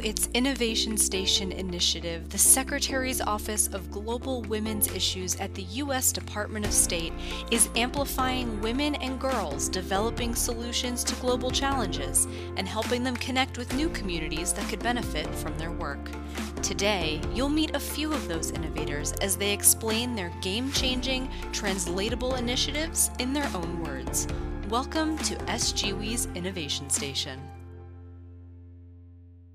its Innovation Station initiative, the Secretary's Office of Global Women's Issues at the U.S. Department of State is amplifying women and girls developing solutions to global challenges and helping them connect with new communities that could benefit from their work. Today, you'll meet a few of those innovators as they explain their game changing, translatable initiatives in their own words. Welcome to SGW's Innovation Station.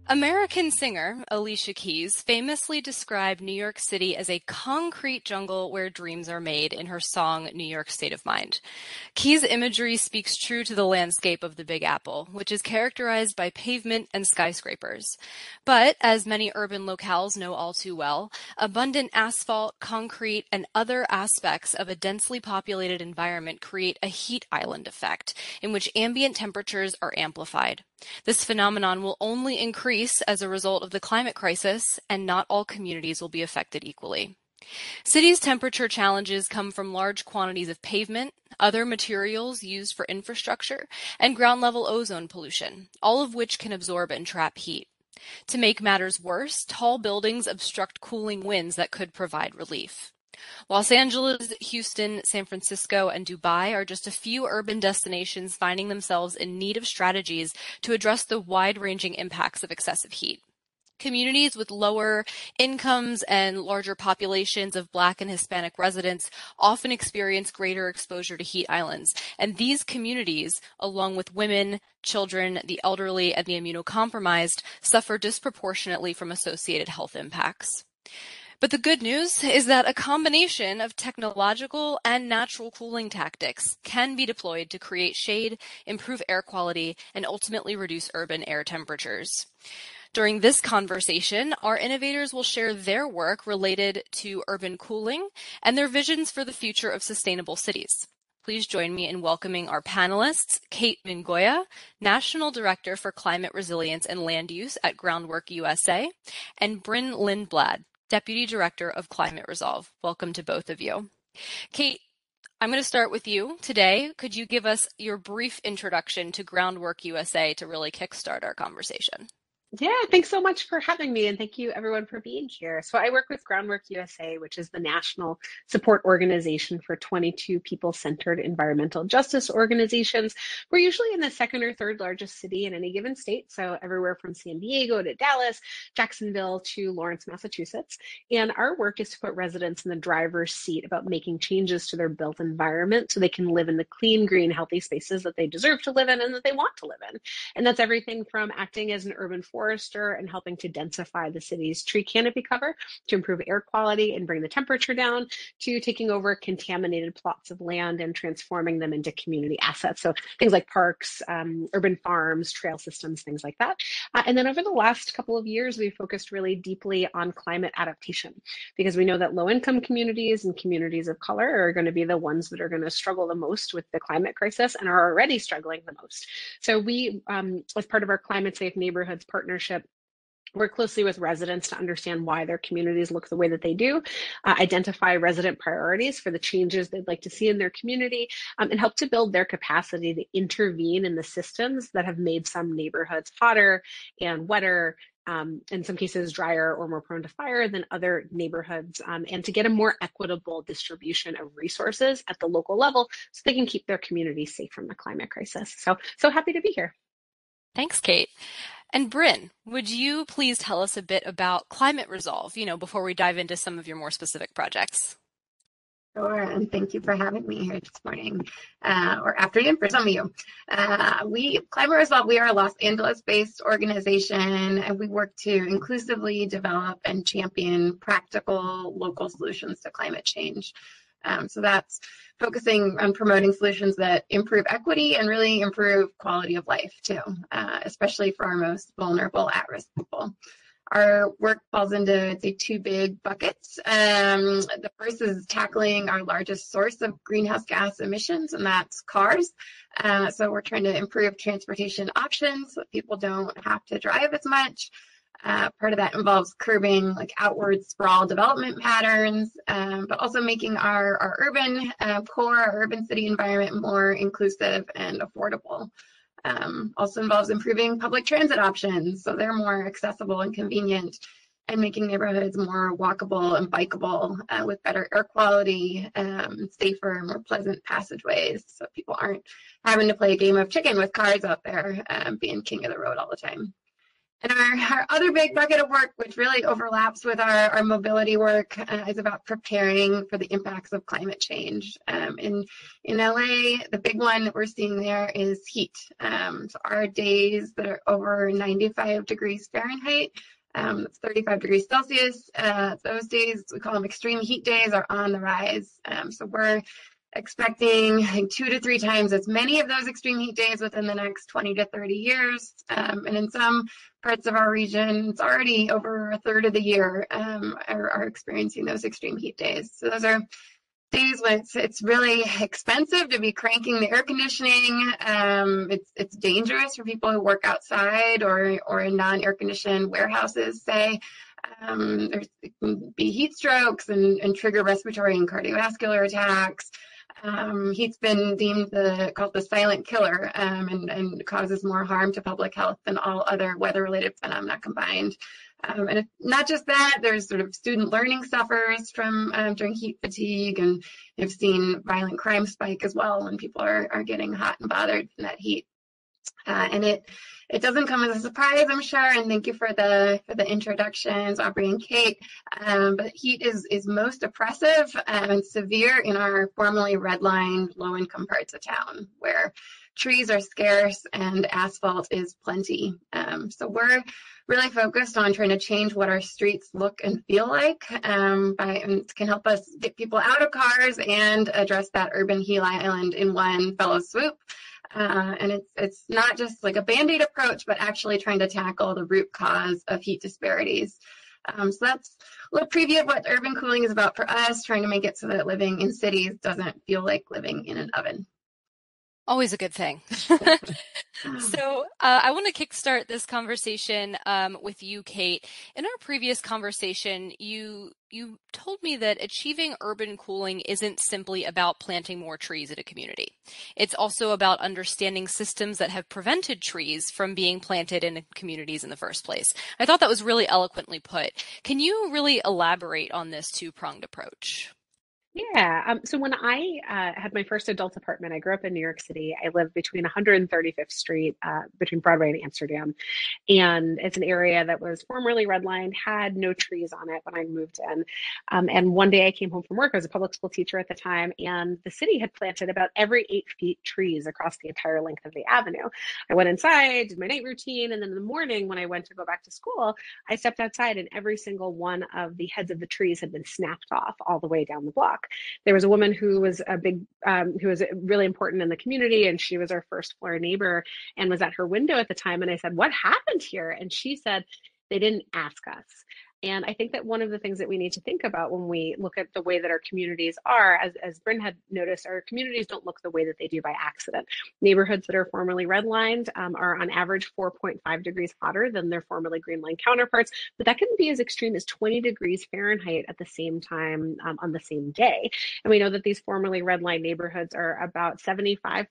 American singer Alicia Keys famously described New York City as a concrete jungle where dreams are made in her song New York State of Mind. Keys' imagery speaks true to the landscape of the Big Apple, which is characterized by pavement and skyscrapers. But, as many urban locales know all too well, abundant asphalt, concrete, and other aspects of a densely populated environment create a heat island effect, in which ambient temperatures are amplified. This phenomenon will only increase as a result of the climate crisis, and not all communities will be affected equally. Cities' temperature challenges come from large quantities of pavement, other materials used for infrastructure, and ground level ozone pollution, all of which can absorb and trap heat. To make matters worse, tall buildings obstruct cooling winds that could provide relief. Los Angeles, Houston, San Francisco, and Dubai are just a few urban destinations finding themselves in need of strategies to address the wide-ranging impacts of excessive heat. Communities with lower incomes and larger populations of Black and Hispanic residents often experience greater exposure to heat islands, and these communities, along with women, children, the elderly, and the immunocompromised, suffer disproportionately from associated health impacts. But the good news is that a combination of technological and natural cooling tactics can be deployed to create shade, improve air quality, and ultimately reduce urban air temperatures. During this conversation, our innovators will share their work related to urban cooling and their visions for the future of sustainable cities. Please join me in welcoming our panelists, Cate Mingoya, National Director for Climate Resilience and Land Use at Groundwork USA, and Bryn Lindblad, Deputy Director of Climate Resolve. Welcome to both of you. Cate, I'm going to start with you today. Could you give us your brief introduction to Groundwork USA to really kickstart our conversation? Yeah, thanks so much for having me, and thank you everyone for being here. So, I work with Groundwork USA, which is the national support organization for 22 people centered environmental justice organizations. We're usually in the second or third largest city in any given state, so everywhere from San Diego to Dallas, Jacksonville to Lawrence, Massachusetts. And our work is to put residents in the driver's seat about making changes to their built environment so they can live in the clean, green, healthy spaces that they deserve to live in and that they want to live in. And that's everything from acting as an urban forest forester and helping to densify the city's tree canopy cover to improve air quality and bring the temperature down, to taking over contaminated plots of land and transforming them into community assets. So things like parks, um, urban farms, trail systems, things like that. Uh, and then over the last couple of years, we've focused really deeply on climate adaptation because we know that low income communities and communities of color are going to be the ones that are going to struggle the most with the climate crisis and are already struggling the most. So we, um, as part of our Climate Safe Neighborhoods partnership, partnership work closely with residents to understand why their communities look the way that they do, uh, identify resident priorities for the changes they'd like to see in their community, um, and help to build their capacity to intervene in the systems that have made some neighborhoods hotter and wetter. Um, in some cases, drier or more prone to fire than other neighborhoods, um, and to get a more equitable distribution of resources at the local level so they can keep their communities safe from the climate crisis. So, so happy to be here. Thanks, Cate. And Bryn, would you please tell us a bit about Climate Resolve, you know, before we dive into some of your more specific projects? Sure, and thank you for having me here this morning uh, or afternoon for some of you. Uh, we Climate Resolve, we are a Los Angeles-based organization, and we work to inclusively develop and champion practical local solutions to climate change. Um, so that's focusing on promoting solutions that improve equity and really improve quality of life too, uh, especially for our most vulnerable at-risk people. Our work falls into I'd say two big buckets. Um, the first is tackling our largest source of greenhouse gas emissions, and that's cars. Uh, so we're trying to improve transportation options so people don't have to drive as much. Uh, part of that involves curbing like outward sprawl development patterns, um, but also making our, our urban uh, core, our urban city environment more inclusive and affordable. Um, also involves improving public transit options so they're more accessible and convenient and making neighborhoods more walkable and bikeable uh, with better air quality, um, safer, more pleasant passageways so people aren't having to play a game of chicken with cars out there um, being king of the road all the time. And our, our other big bucket of work, which really overlaps with our, our mobility work, uh, is about preparing for the impacts of climate change. Um, in, in LA, the big one that we're seeing there is heat. Um, so our days that are over 95 degrees Fahrenheit um, 35 degrees Celsius. Uh, those days, we call them extreme heat days, are on the rise. Um, so we're expecting two to three times as many of those extreme heat days within the next 20 to 30 years. Um, and in some parts of our region, it's already over a third of the year um, are, are experiencing those extreme heat days. So those are days when it's, it's really expensive to be cranking the air conditioning. Um, it's it's dangerous for people who work outside or or in non-air conditioned warehouses. Say um, there's it can be heat strokes and, and trigger respiratory and cardiovascular attacks. Um, heat's been deemed the called the silent killer um, and, and causes more harm to public health than all other weather-related phenomena combined. Um, and not just that, there's sort of student learning suffers from um, during heat fatigue, and you've seen violent crime spike as well when people are, are getting hot and bothered in that heat. Uh, and it it doesn't come as a surprise, I'm sure. And thank you for the for the introductions, Aubrey and Cate. Um, but heat is is most oppressive and severe in our formerly redlined low income parts of town, where trees are scarce and asphalt is plenty. Um, so we're really focused on trying to change what our streets look and feel like um, by, and can help us get people out of cars and address that urban heat island in one fellow swoop. Uh, and it's it's not just like a band-aid approach, but actually trying to tackle the root cause of heat disparities. Um, so that's a little preview of what urban cooling is about for us, trying to make it so that living in cities doesn't feel like living in an oven. Always a good thing. so uh, I want to kickstart this conversation um, with you, Cate. In our previous conversation, you you told me that achieving urban cooling isn't simply about planting more trees in a community. It's also about understanding systems that have prevented trees from being planted in communities in the first place. I thought that was really eloquently put. Can you really elaborate on this two pronged approach? Yeah. Um, so when I uh, had my first adult apartment, I grew up in New York City. I lived between 135th Street, uh, between Broadway and Amsterdam. And it's an area that was formerly redlined, had no trees on it when I moved in. Um, and one day I came home from work. I was a public school teacher at the time, and the city had planted about every eight feet trees across the entire length of the avenue. I went inside, did my night routine, and then in the morning when I went to go back to school, I stepped outside, and every single one of the heads of the trees had been snapped off all the way down the block. There was a woman who was a big, um, who was really important in the community, and she was our first floor neighbor and was at her window at the time. And I said, "What happened here?" And she said, "They didn't ask us." And I think that one of the things that we need to think about when we look at the way that our communities are, as, as Bryn had noticed, our communities don't look the way that they do by accident. Neighborhoods that are formerly redlined um, are on average 4.5 degrees hotter than their formerly green line counterparts, but that can be as extreme as 20 degrees Fahrenheit at the same time um, on the same day. And we know that these formerly redlined neighborhoods are about 75%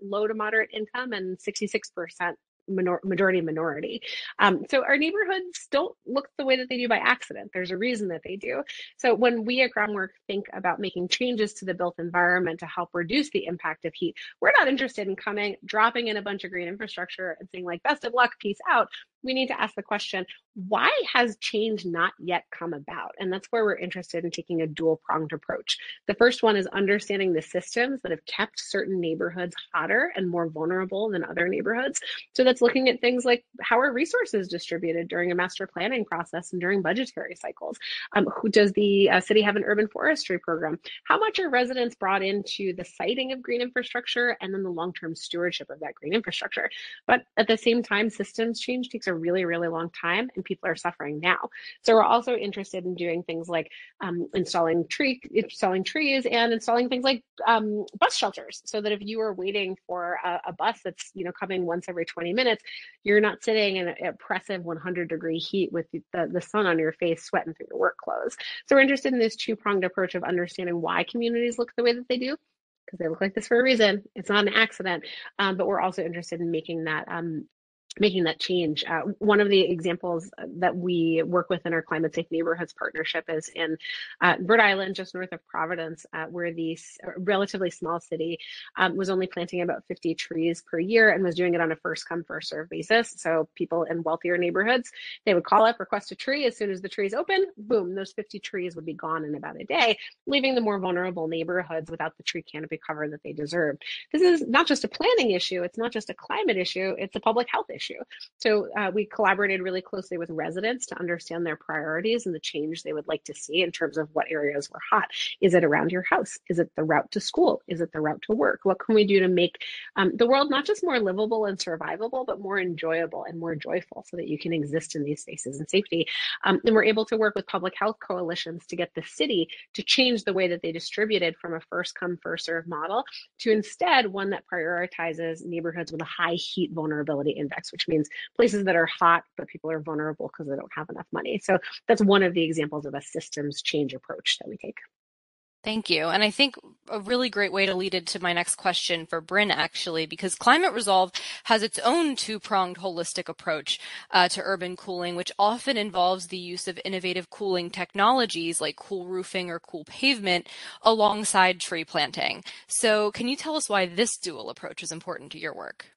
low to moderate income and 66% minor- majority minority. Um, so our neighborhoods don't look the way that they do by accident. There's a reason that they do. So when we at Groundwork think about making changes to the built environment to help reduce the impact of heat, we're not interested in coming, dropping in a bunch of green infrastructure and saying like, best of luck, peace out we need to ask the question why has change not yet come about? And that's where we're interested in taking a dual pronged approach. The first one is understanding the systems that have kept certain neighborhoods hotter and more vulnerable than other neighborhoods. So that's looking at things like how are resources distributed during a master planning process and during budgetary cycles? Um, who does the uh, city have an urban forestry program? How much are residents brought into the siting of green infrastructure and then the long term stewardship of that green infrastructure? But at the same time, systems change takes a really, really long time and people are suffering now. So we're also interested in doing things like um, installing tree, installing trees and installing things like um, bus shelters so that if you are waiting for a, a, bus that's, you know, coming once every 20 minutes, you're not sitting in an oppressive 100 degree heat with the, the sun on your face, sweating through your work clothes. So we're interested in this two pronged approach of understanding why communities look the way that they do because they look like this for a reason. It's not an accident. Um, but we're also interested in making that um, making that change. Uh, one of the examples that we work with in our Climate Safe Neighborhoods partnership is in uh, Rhode Island, just north of Providence, uh, where the relatively small city um, was only planting about 50 trees per year and was doing it on a first come, first serve basis. So people in wealthier neighborhoods, they would call up, request a tree. As soon as the trees open, boom, those 50 trees would be gone in about a day, leaving the more vulnerable neighborhoods without the tree canopy cover that they deserve. This is not just a planning issue. It's not just a climate issue. It's a public health issue issue. So uh, we collaborated really closely with residents to understand their priorities and the change they would like to see in terms of what areas were hot. Is it around your house? Is it the route to school? Is it the route to work? What can we do to make um, the world not just more livable and survivable, but more enjoyable and more joyful so that you can exist in these spaces in safety? Um, and we're able to work with public health coalitions to get the city to change the way that they distributed from a first come, first serve model to instead one that prioritizes neighborhoods with a high heat vulnerability index, which means places that are hot, but people are vulnerable because they don't have enough money. So that's one of the examples of a systems change approach that we take. Thank you. And I think a really great way to lead into my next question for Bryn, actually, because Climate Resolve has its own two pronged holistic approach uh, to urban cooling, which often involves the use of innovative cooling technologies like cool roofing or cool pavement alongside tree planting. So, can you tell us why this dual approach is important to your work?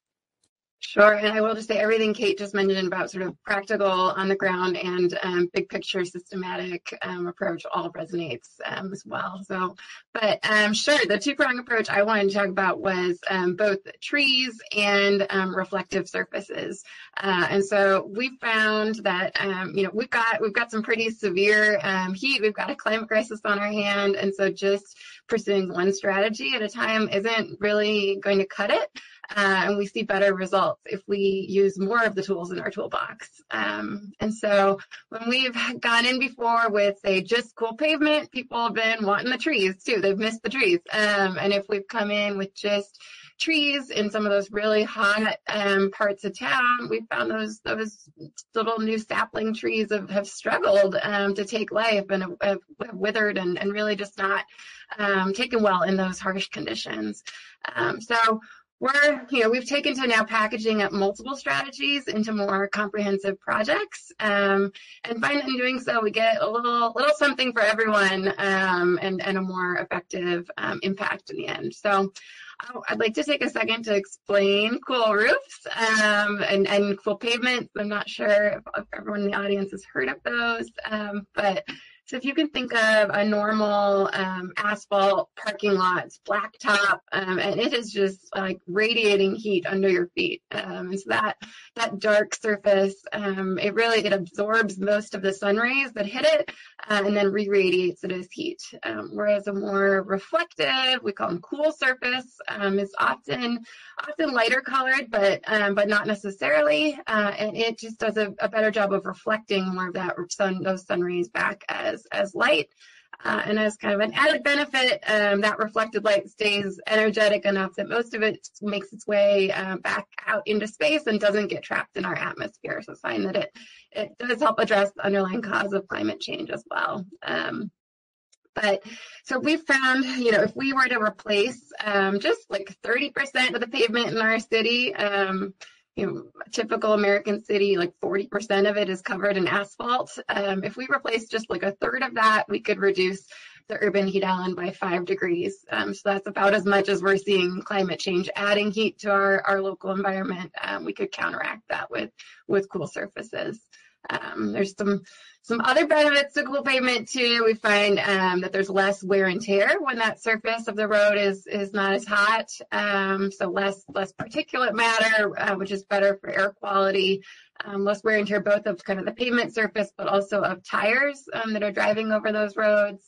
Sure, and I will just say everything Cate just mentioned about sort of practical, on the ground, and um, big picture, systematic um, approach all resonates um, as well. So, but um, sure, the two prong approach I wanted to talk about was um, both trees and um, reflective surfaces. Uh, and so we found that you know we've got we've got some pretty severe heat, we've got a climate crisis on our hand, and so just pursuing one strategy at a time isn't really going to cut it uh, and we see better results if we use more of the tools in our toolbox. Um, and so when we've gone in before with, say, just cool pavement, people have been wanting the trees too. They've missed the trees. Um, and if we've come in with just trees in some of those really hot um, parts of town, we found those those little new sapling trees have, have struggled um, to take life and have, have withered and, and really just not um, taken well in those harsh conditions. Um, so we're, you know, we've taken to now packaging up multiple strategies into more comprehensive projects. Um, and find in doing so, we get a little, little something for everyone um, and, and a more effective um, impact in the end. So I'd like to take a second to explain cool roofs um, and, and cool pavements. I'm not sure if everyone in the audience has heard of those, um, but so if you can think of a normal um, asphalt parking lot, it's blacktop, um, and it is just like radiating heat under your feet. Um, so that that dark surface, um, it really it absorbs most of the sun rays that hit it, uh, and then re-radiates it as heat. Um, whereas a more reflective, we call them cool surface, um, is often often lighter colored, but but not necessarily, uh, and it just does a, a better job of reflecting more of that sun those sun rays back as as, as light. Uh, and as kind of an added benefit, um, that reflected light stays energetic enough that most of it makes its way uh, back out into space and doesn't get trapped in our atmosphere. So, sign that it it does help address the underlying cause of climate change as well. Um, but so we found, you know, if we were to replace um, just like 30% of the pavement in our city, um, you know, typical American city, like 40% of it is covered in asphalt. Um, if we replace just like a third of that, we could reduce the urban heat island by five degrees. Um, so that's about as much as we're seeing climate change adding heat to our, our local environment. Um, we could counteract that with, with cool surfaces. Um, there's some some other benefits to cool pavement too. We find um, that there's less wear and tear when that surface of the road is is not as hot, um, so less less particulate matter, uh, which is better for air quality. Um, less wear and tear both of kind of the pavement surface, but also of tires um, that are driving over those roads.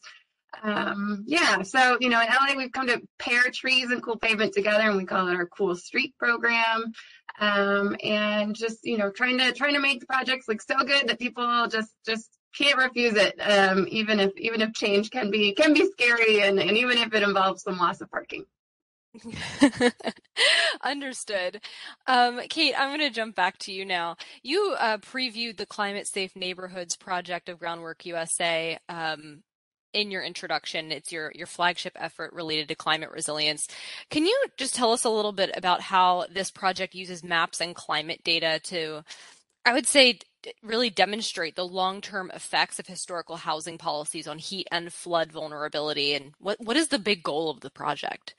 Um, yeah, so you know, in LA, we've come to pair trees and cool pavement together, and we call it our Cool Street program. Um, and just you know, trying to trying to make the projects look so good that people just just can't refuse it, um, even if even if change can be can be scary, and, and even if it involves some loss of parking. Understood. Um, Cate, I'm going to jump back to you now. You uh, previewed the Climate Safe Neighborhoods project of Groundwork USA um, in your introduction. It's your your flagship effort related to climate resilience. Can you just tell us a little bit about how this project uses maps and climate data to, I would say, really demonstrate the long-term effects of historical housing policies on heat and flood vulnerability, and what what is the big goal of the project?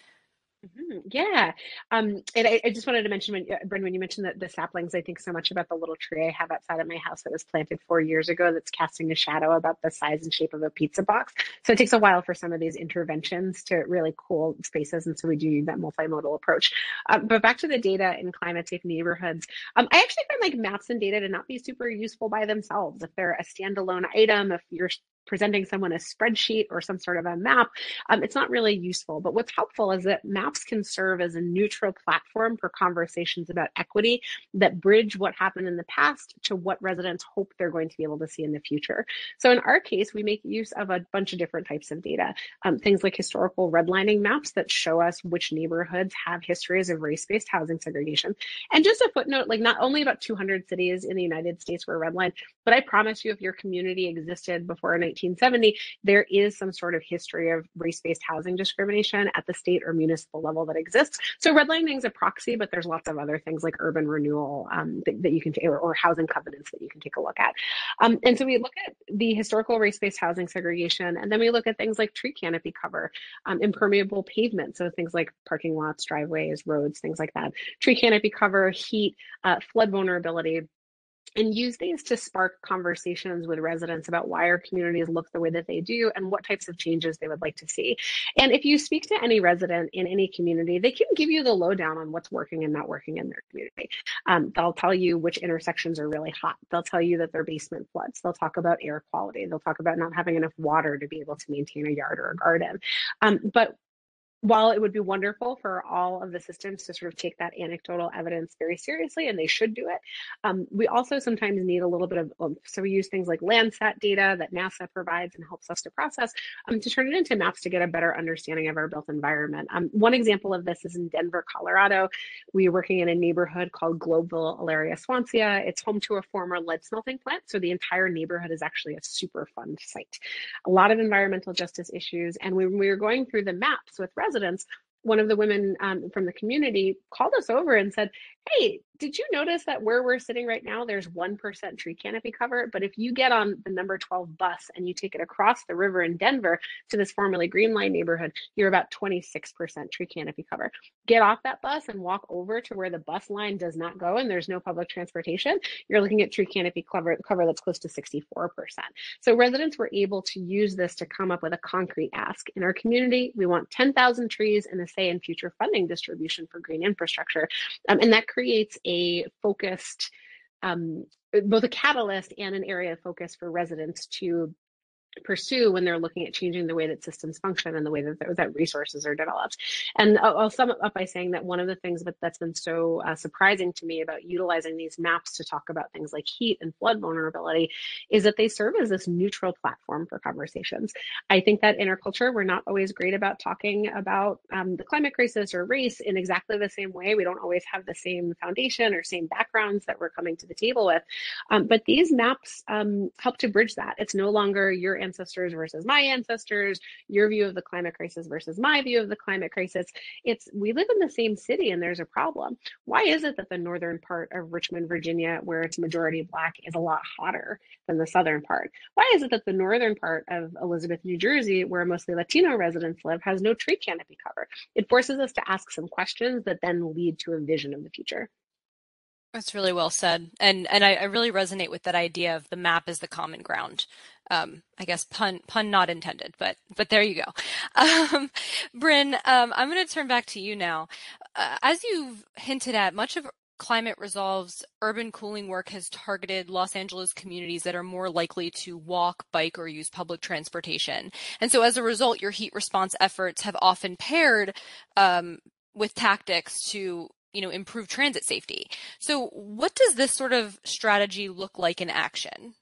Mhm, Yeah. Um, and I, I just wanted to mention when, uh, Bryn, when you mentioned the, the saplings, I think so much about the little tree I have outside of my house that was planted four years ago that's casting a shadow about the size and shape of a pizza box. So it takes a while for some of these interventions to really cool spaces. And so we do need that multimodal approach. Um, but back to the data in climate safe neighborhoods, um, I actually find like maps and data to not be super useful by themselves. If they're a standalone item, if you're presenting someone a spreadsheet or some sort of a map, um, it's not really useful. But what's helpful is that maps can serve as a neutral platform for conversations about equity that bridge what happened in the past to what residents hope they're going to be able to see in the future. So in our case, we make use of a bunch of different types of data, um, things like historical redlining maps that show us which neighborhoods have histories of race-based housing segregation. And just a footnote, like not only about 200 cities in the United States were redlined, but I promise you, if your community existed before 1970, there is some sort of history of race-based housing discrimination at the state or municipal level that exists. So redlining is a proxy, but there's lots of other things like urban renewal um, that, that, you can or, or, housing covenants that you can take a look at. Um, and so we look at the historical race-based housing segregation, and then we look at things like tree canopy cover, um, impermeable pavement, so things like parking lots, driveways, roads, things like that, tree canopy cover, heat, uh, flood vulnerability, and use these to spark conversations with residents about why our communities look the way that they do and what types of changes they would like to see. And if you speak to any resident in any community, they can give you the lowdown on what's working and not working in their community. Um, they'll tell you which intersections are really hot. They'll tell you that their basement floods. They'll talk about air quality. They'll talk about not having enough water to be able to maintain a yard or a garden. Um, but while it would be wonderful for all of the systems to sort of take that anecdotal evidence very seriously, and they should do it, um, we also sometimes need a little bit of, um, so we use things like Landsat data that NASA provides and helps us to process um, to turn it into maps to get a better understanding of our built environment. Um, one example of this is in Denver, Colorado. We are working in a neighborhood called Globeville, Elyria, Swansea. It's home to a former lead smelting plant, so the entire neighborhood is actually a Superfund site. A lot of environmental justice issues, and when we were going through the maps with residents, residents, one of the women um, from the community called us over and said, Hey, did you notice that where we're sitting right now, there's 1% tree canopy cover? But if you get on the number 12 bus and you take it across the river in Denver to this formerly Green Line neighborhood, you're about 26% tree canopy cover. Get off that bus and walk over to where the bus line does not go and there's no public transportation. You're looking at tree canopy cover, cover that's close to 64%. So residents were able to use this to come up with a concrete ask. In our community, we want 10,000 trees and a say in future funding distribution for green infrastructure. Um, and that creates a focused, um, both a catalyst and an area of focus for residents to pursue when they're looking at changing the way that systems function and the way that, that resources are developed. And I'll, sum up by saying that one of the things that, that's been so uh, surprising to me about utilizing these maps to talk about things like heat and flood vulnerability is that they serve as this neutral platform for conversations. I think that in our culture, we're not always great about talking about um, the climate crisis or race in exactly the same way. We don't always have the same foundation or same backgrounds that we're coming to the table with. Um, but these maps um, help to bridge that. It's no longer your ancestors versus my ancestors, your view of the climate crisis versus my view of the climate crisis. It's we live in the same city and there's a problem. Why is it that the northern part of Richmond, Virginia, where it's majority black, is a lot hotter than the southern part? Why is it that the northern part of Elizabeth, New Jersey, where mostly Latino residents live, has no tree canopy cover? It forces us to ask some questions that then lead to a vision of the future. That's really well said, and and I, I, really resonate with that idea of the map as the common ground. Um, I guess pun pun not intended, but but there you go. Um, Bryn, um, I'm going to turn back to you now. Uh, as you've hinted at, much of Climate Resolve's urban cooling work has targeted Los Angeles communities that are more likely to walk, bike, or use public transportation. And so as a result, your heat response efforts have often paired um, with tactics to you know, improve transit safety. So what does this sort of strategy look like in action?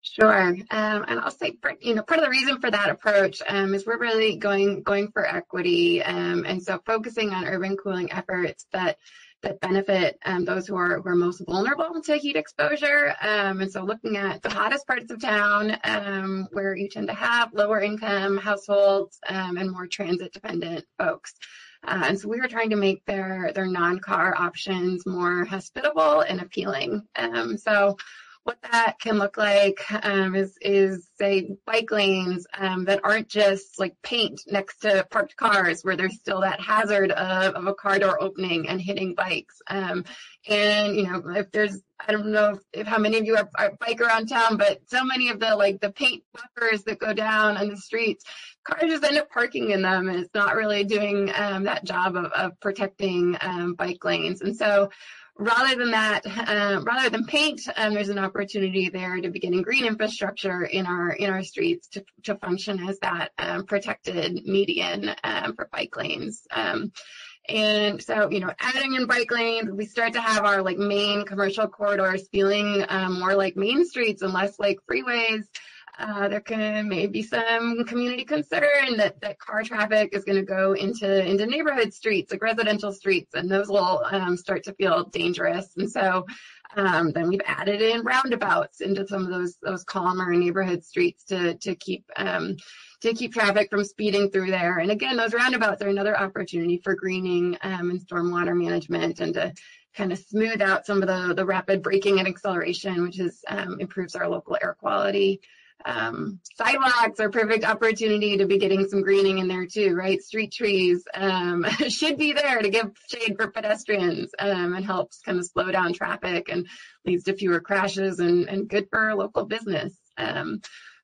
Sure, um, and I'll say, you know, part of the reason for that approach um, is we're really going going for equity, um, and so focusing on urban cooling efforts that that benefit um, those who are, who are most vulnerable to heat exposure. Um, and so looking at the hottest parts of town um, where you tend to have lower income households and more transit dependent folks. Uh, and so we were trying to make their their non-car options more hospitable and appealing. Um, so what that can look like um, is, is say bike lanes um, that aren't just like paint next to parked cars where there's still that hazard of, of a car door opening and hitting bikes. Um, and you know, if there's, I don't know if, if how many of you are, are, bike around town, but so many of the like the paint buffers that go down on the streets, cars just end up parking in them, and it's not really doing um, that job of, of protecting um, bike lanes. And so rather than that, uh, rather than paint, um, there's an opportunity there to begin green infrastructure in our in our streets to, to function as that um, protected median um, for bike lanes. Um, and so, you know, adding in bike lanes, we start to have our like main commercial corridors feeling um, more like main streets and less like freeways. Uh, there can maybe some community concern that, that car traffic is going to go into into neighborhood streets, like residential streets, and those will um, start to feel dangerous. And so um, then we've added in roundabouts into some of those those calmer neighborhood streets to to keep um, to keep traffic from speeding through there. And again, those roundabouts are another opportunity for greening um, and stormwater management and to kind of smooth out some of the, the rapid braking and acceleration, which is um, improves our local air quality. Um, sidewalks are perfect opportunity to be getting some greening in there too, right? Street trees um, should be there to give shade for pedestrians um, and helps kind of slow down traffic and leads to fewer crashes and, and good for local business. Um,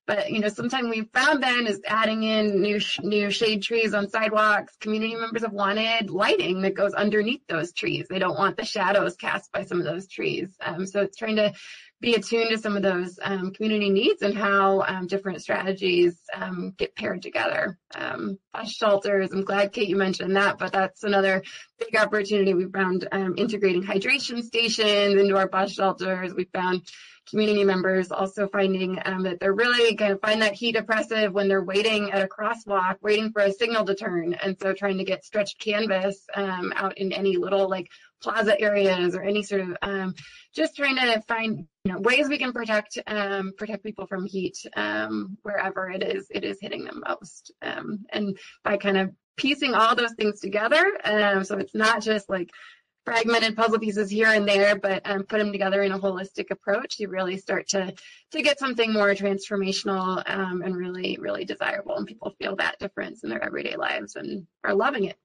but you know, sometimes we've found then is adding in new new shade trees on sidewalks. Community members have wanted lighting that goes underneath those trees. They don't want the shadows cast by some of those trees. Um, so it's trying to be attuned to some of those um, community needs and how um, different strategies um, get paired together. Um, bus shelters, I'm glad Cate you mentioned that, but that's another big opportunity. We found um, integrating hydration stations into our bus shelters. We found community members also finding um, that they're really kind of find that heat oppressive when they're waiting at a crosswalk, waiting for a signal to turn. And so trying to get stretched canvas out in any little like plaza areas or any sort of um, just trying to find you know ways we can protect um, protect people from heat um, wherever it is it is hitting them most um, and by kind of piecing all those things together um, so it's not just like fragmented puzzle pieces here and there, but um, put them together in a holistic approach, you really start to to get something more transformational um, and really, really desirable, and people feel that difference in their everyday lives and are loving it.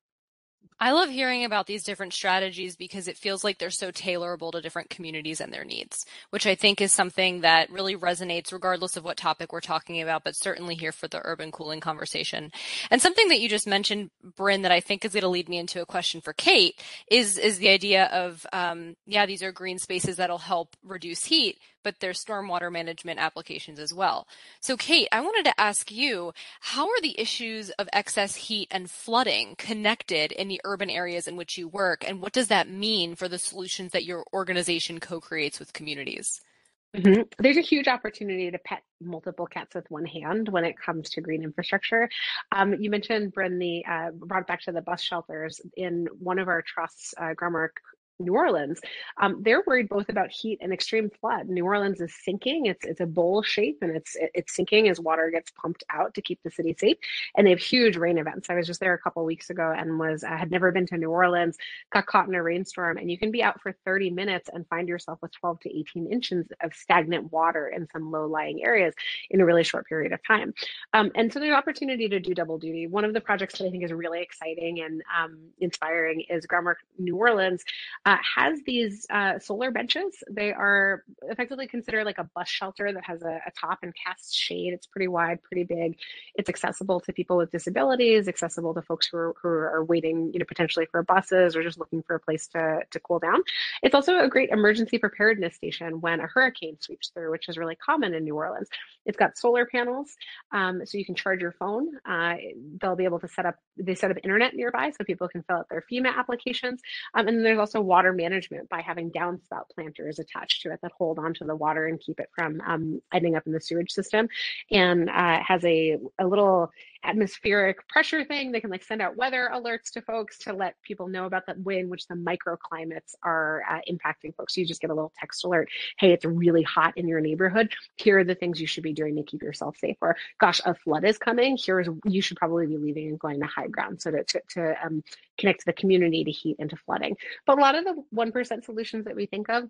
I love hearing about these different strategies because it feels like they're so tailorable to different communities and their needs, which I think is something that really resonates regardless of what topic we're talking about, but certainly here for the urban cooling conversation. And something that you just mentioned, Bryn, that I think is going to lead me into a question for Cate is, is the idea of, um, yeah, these are green spaces that'll help reduce heat, but there's stormwater management applications as well. So, Cate, I wanted to ask you how are the issues of excess heat and flooding connected in the urban areas in which you work, and what does that mean for the solutions that your organization co creates with communities? Mm-hmm. There's a huge opportunity to pet multiple cats with one hand when it comes to green infrastructure. Um, you mentioned, Bryn, the uh, brought back to the bus shelters in one of our trusts, uh, New Orleans, um, they're worried both about heat and extreme flood. New Orleans is sinking; it's it's a bowl shape, and it's it's sinking as water gets pumped out to keep the city safe. And they have huge rain events. I was just there a couple weeks ago and was I had never been to New Orleans, got caught in a rainstorm, and you can be out for 30 minutes and find yourself with 12 to 18 inches of stagnant water in some low-lying areas in a really short period of time. Um, and so there's opportunity to do double duty. One of the projects that I think is really exciting and um, inspiring is Groundwork New Orleans uh, has these uh, solar benches. They are effectively considered like a bus shelter that has a, a, top and casts shade. It's pretty wide, pretty big. It's accessible to people with disabilities, accessible to folks who are, who are waiting, you know, potentially for buses or just looking for a place to, to cool down. It's also a great emergency preparedness station when a hurricane sweeps through, which is really common in New Orleans. It's got solar panels, um, so you can charge your phone. Uh, they'll be able to set up, they set up internet nearby so people can fill out their FEMA applications. Um, and there's also water water management by having downspout planters attached to it that hold onto the water and keep it from um, ending up in the sewage system. And uh, has a, a little atmospheric pressure thing. They can like send out weather alerts to folks to let people know about the way in which the microclimates are uh, impacting folks. So you just get a little text alert. Hey, it's really hot in your neighborhood. Here are the things you should be doing to keep yourself safe. Or gosh, a flood is coming. Here's you should probably be leaving and going to high ground so to to, to um, connect to the community to heat and to flooding. But a lot of the one percent solutions that we think of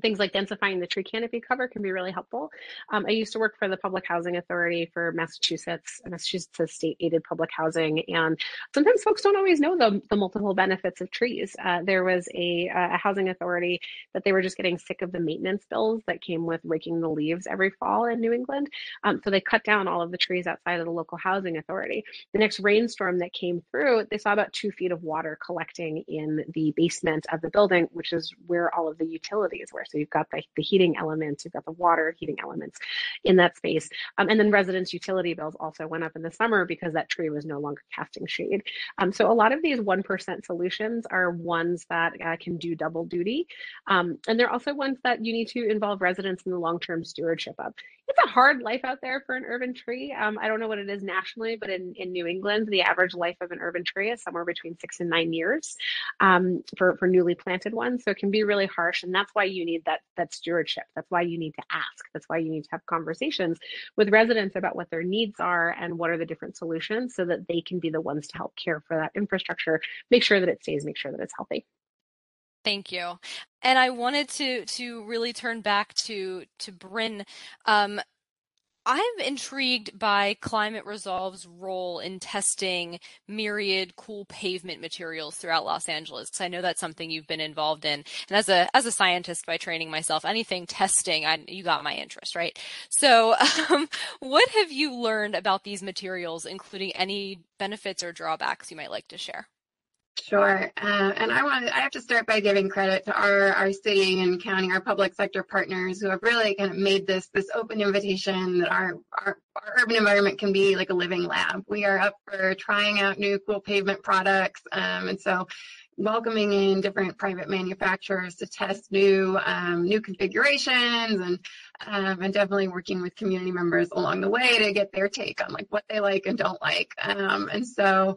things like densifying the tree canopy cover can be really helpful. Um, I used to work for the Public Housing Authority for Massachusetts, Massachusetts state aided public housing, and sometimes folks don't always know the, the multiple benefits of trees. Uh, there was a, a housing authority that they were just getting sick of the maintenance bills that came with raking the leaves every fall in New England. Um, so they cut down all of the trees outside of the local housing authority. The next rainstorm that came through, they saw about two feet of water collecting in the basement of the building, which is where all of the utilities were. So you've got the, the heating elements, you've got the water heating elements in that space. Um, and then residents' utility bills also went up in the summer because that tree was no longer casting shade. Um, so a lot of these 1% solutions are ones that uh, can do double duty. Um, and they're also ones that you need to involve residents in the long-term stewardship of. It's a hard life out there for an urban tree. Um, I don't know what it is nationally, but in, in New England, the average life of an urban tree is somewhere between six and nine years um, for, for newly planted ones. So it can be really harsh. And that's why you need that that stewardship. That's why you need to ask. That's why you need to have conversations with residents about what their needs are and what are the different solutions so that they can be the ones to help care for that infrastructure, make sure that it stays, make sure that it's healthy. Thank you. And I wanted to to really turn back to to Bryn. Um, I'm intrigued by Climate Resolve's role in testing myriad cool pavement materials throughout Los Angeles. Because I know that's something you've been involved in. And as a as a scientist by training myself, anything testing, I, you got my interest, right? So, um, what have you learned about these materials, including any benefits or drawbacks you might like to share? Sure. Uh, and I want I have to start by giving credit to our, our city and county, our public sector partners who have really kind of made this this open invitation that our, our, our urban environment can be like a living lab. We are up for trying out new cool pavement products. Um, and so welcoming in different private manufacturers to test new um, new configurations and um, and definitely working with community members along the way to get their take on like what they like and don't like. Um, and so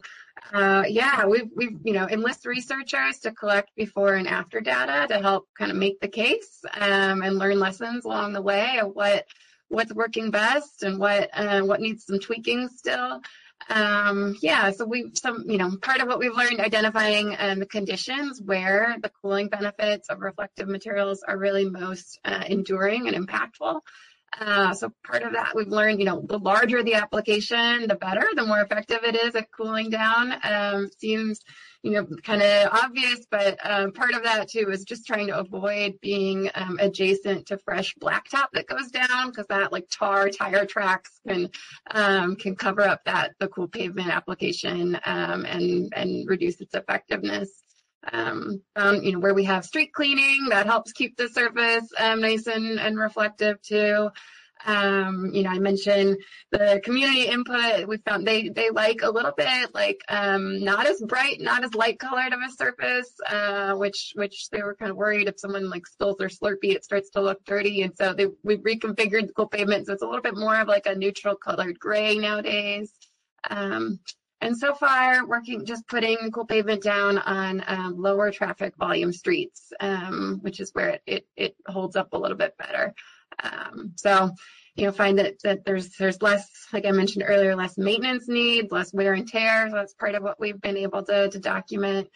uh, yeah, we've, we've, you know, enlist researchers to collect before and after data to help kind of make the case um, and learn lessons along the way of what what's working best and what uh, what needs some tweaking still. Um, yeah, so we've some, you know, part of what we've learned identifying um, the conditions where the cooling benefits of reflective materials are really most uh, enduring and impactful. Uh, so part of that we've learned, you know, the larger the application, the better, the more effective it is at cooling down. Um, seems, you know, kind of obvious, but um, part of that too is just trying to avoid being um, adjacent to fresh blacktop that goes down because that like tar tire tracks can um, can cover up that the cool pavement application um, and and reduce its effectiveness um, um, you know, where we have street cleaning that helps keep the surface um, nice and, and reflective too. Um, you know, I mentioned the community input. We found they they like a little bit like um, not as bright, not as light colored of a surface, uh, which which they were kind of worried if someone like spills their Slurpee, it starts to look dirty. And so they we reconfigured the cool pavement so it's a little bit more of like a neutral colored gray nowadays. Um, and so far, working just putting cool pavement down on um, lower traffic volume streets, um, which is where it, it, it holds up a little bit better. Um, so, you know, find that that there's there's less, like I mentioned earlier, less maintenance needs, less wear and tear. So that's part of what we've been able to to document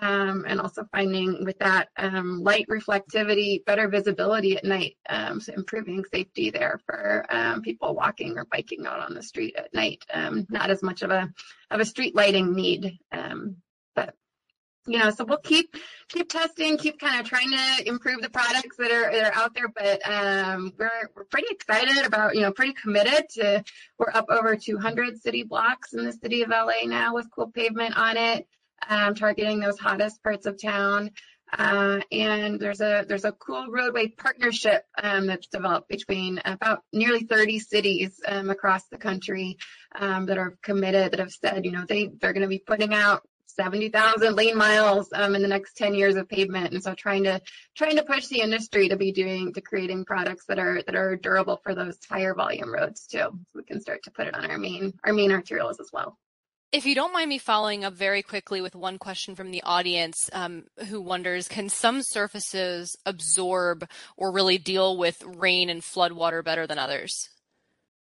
um, and also finding with that um, light reflectivity, better visibility at night, um, so improving safety there for um, people walking or biking out on the street at night. Um, not as much of a of a street lighting need, um, but you know, so we'll keep keep testing, keep kind of trying to improve the products that are that are out there. But we're we're pretty excited about, you know, pretty committed to. We're up over 200 city blocks in the city of LA now with cool pavement on it um, targeting those hottest parts of town. Uh, and there's a there's a cool roadway partnership um, that's developed between about nearly 30 cities um, across the country um, that are committed that have said you know they they're going to be putting out 70,000 lane miles um, in the next 10 years of pavement. And so trying to trying to push the industry to be doing to creating products that are that are durable for those higher volume roads too. So we can start to put it on our main our main arterials as well. If you don't mind me following up very quickly with one question from the audience um, who wonders Can some surfaces absorb or really deal with rain and flood water better than others?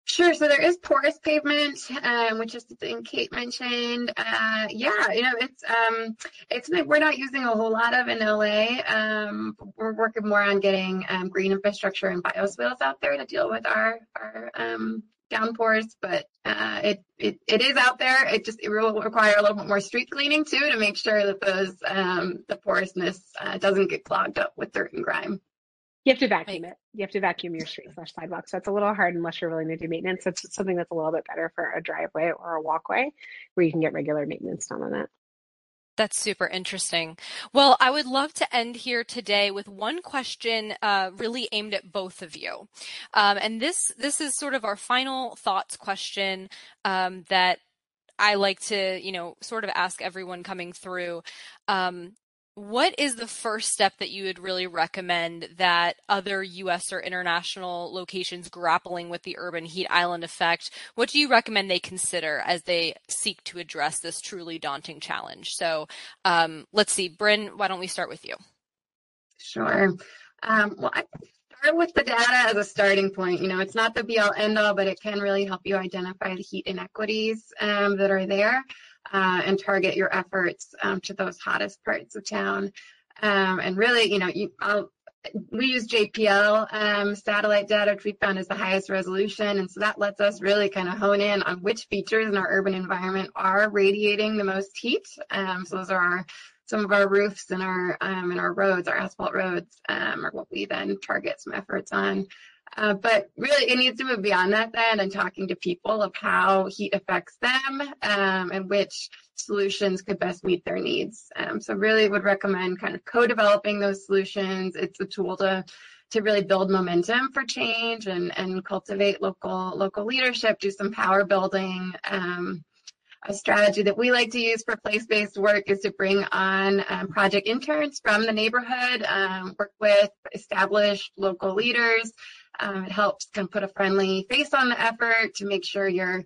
Sure. So there is porous pavement, um, which is the thing Cate mentioned. Uh, yeah, you know, it's um, it's we're not using a whole lot of in LA. Um, we're working more on getting um, green infrastructure and bioswales out there to deal with our our um, downpours, but uh, it, it it is out there. It just it will require a little bit more street cleaning too to make sure that those um, the porousness uh, doesn't get clogged up with dirt and grime. You have to vacuum it. You have to vacuum your street slash sidewalk. So it's a little hard unless you're willing to do maintenance. It's something that's a little bit better for a driveway or a walkway where you can get regular maintenance done on it. That's super interesting. Well, I would love to end here today with one question, uh, really aimed at both of you. Um, and this this is sort of our final thoughts question um, that I like to, you know, sort of ask everyone coming through. Um, what is the first step that you would really recommend that other US or international locations grappling with the urban heat island effect, what do you recommend they consider as they seek to address this truly daunting challenge? So um, let's see, Bryn, why don't we start with you? Sure. Um, well, I start with the data as a starting point. You know, it's not the be all end all, but it can really help you identify the heat inequities um, that are there uh, and target your efforts um, to those hottest parts of town. Um, and really, you know, you, we use JPL um, satellite data, which we found is the highest resolution. And so that lets us really kind of hone in on which features in our urban environment are radiating the most heat. Um, so those are our, some of our roofs and our um, and our roads, our asphalt roads, um, are what we then target some efforts on. Uh, but really, it needs to move beyond that then and talking to people of how heat affects them um, and which solutions could best meet their needs. Um, so really would recommend kind of co-developing those solutions. It's a tool to to really build momentum for change and, and cultivate local local leadership, do some power building. Um, a strategy that we like to use for place-based work is to bring on um, project interns from the neighborhood, um, work with established local leaders, um, it helps kind of put a friendly face on the effort to make sure you're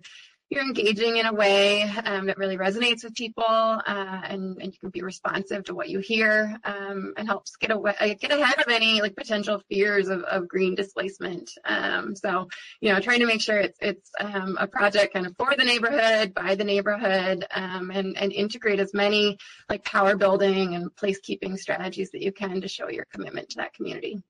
you're engaging in a way um, that really resonates with people uh, and, and you can be responsive to what you hear um, and helps get away get ahead of any like potential fears of, of green displacement. Um, so you know trying to make sure it's it's um, a project kind of for the neighborhood by the neighborhood um, and and integrate as many like power building and placekeeping strategies that you can to show your commitment to that community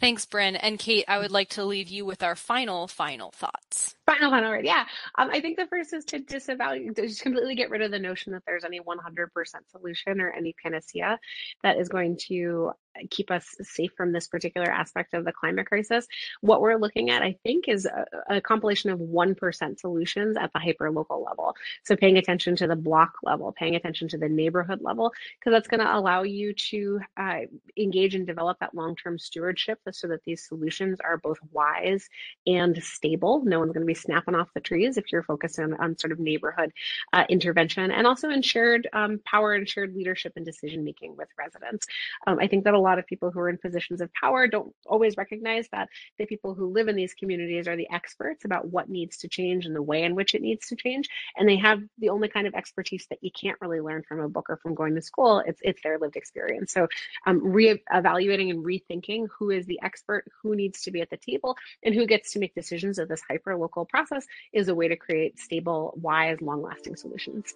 Thanks, Bryn. And Cate, I would like to leave you with our final, final thoughts. Final, final word. Yeah. Um, I think the first is to disavow, just completely get rid of the notion that there's any 100% solution or any panacea that is going to keep us safe from this particular aspect of the climate crisis. What we're looking at, I think, is a, a compilation of 1% solutions at the hyper local level. So paying attention to the block level, paying attention to the neighborhood level, because that's going to allow you to uh, engage and develop that long term stewardship so that these solutions are both wise and stable. No one's going to be snapping off the trees if you're focused on, on sort of neighborhood uh, intervention and also ensured um, power and shared leadership and decision making with residents. Um, I think that a lot of people who are in positions of power don't always recognize that the people who live in these communities are the experts about what needs to change and the way in which it needs to change. And they have the only kind of expertise that you can't really learn from a book or from going to school. It's it's their lived experience. So um, re-evaluating and rethinking who is the expert, who needs to be at the table, and who gets to make decisions of this hyper local process is a way to create stable, wise, long lasting solutions.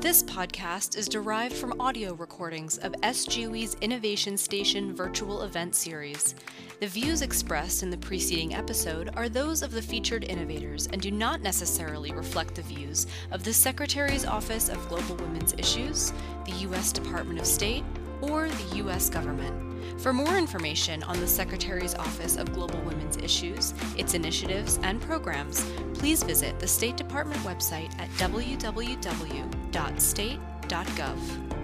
This podcast is derived from audio recordings of S/GWI's Innovation Station virtual event series. The views expressed in the preceding episode are those of the featured innovators and do not necessarily reflect the views of the Secretary's Office of Global Women's Issues, the U.S. Department of State, or the U.S. government. For more information on the Secretary's Office of Global Women's Issues, its initiatives, and programs, please visit the State Department website at www.state.gov.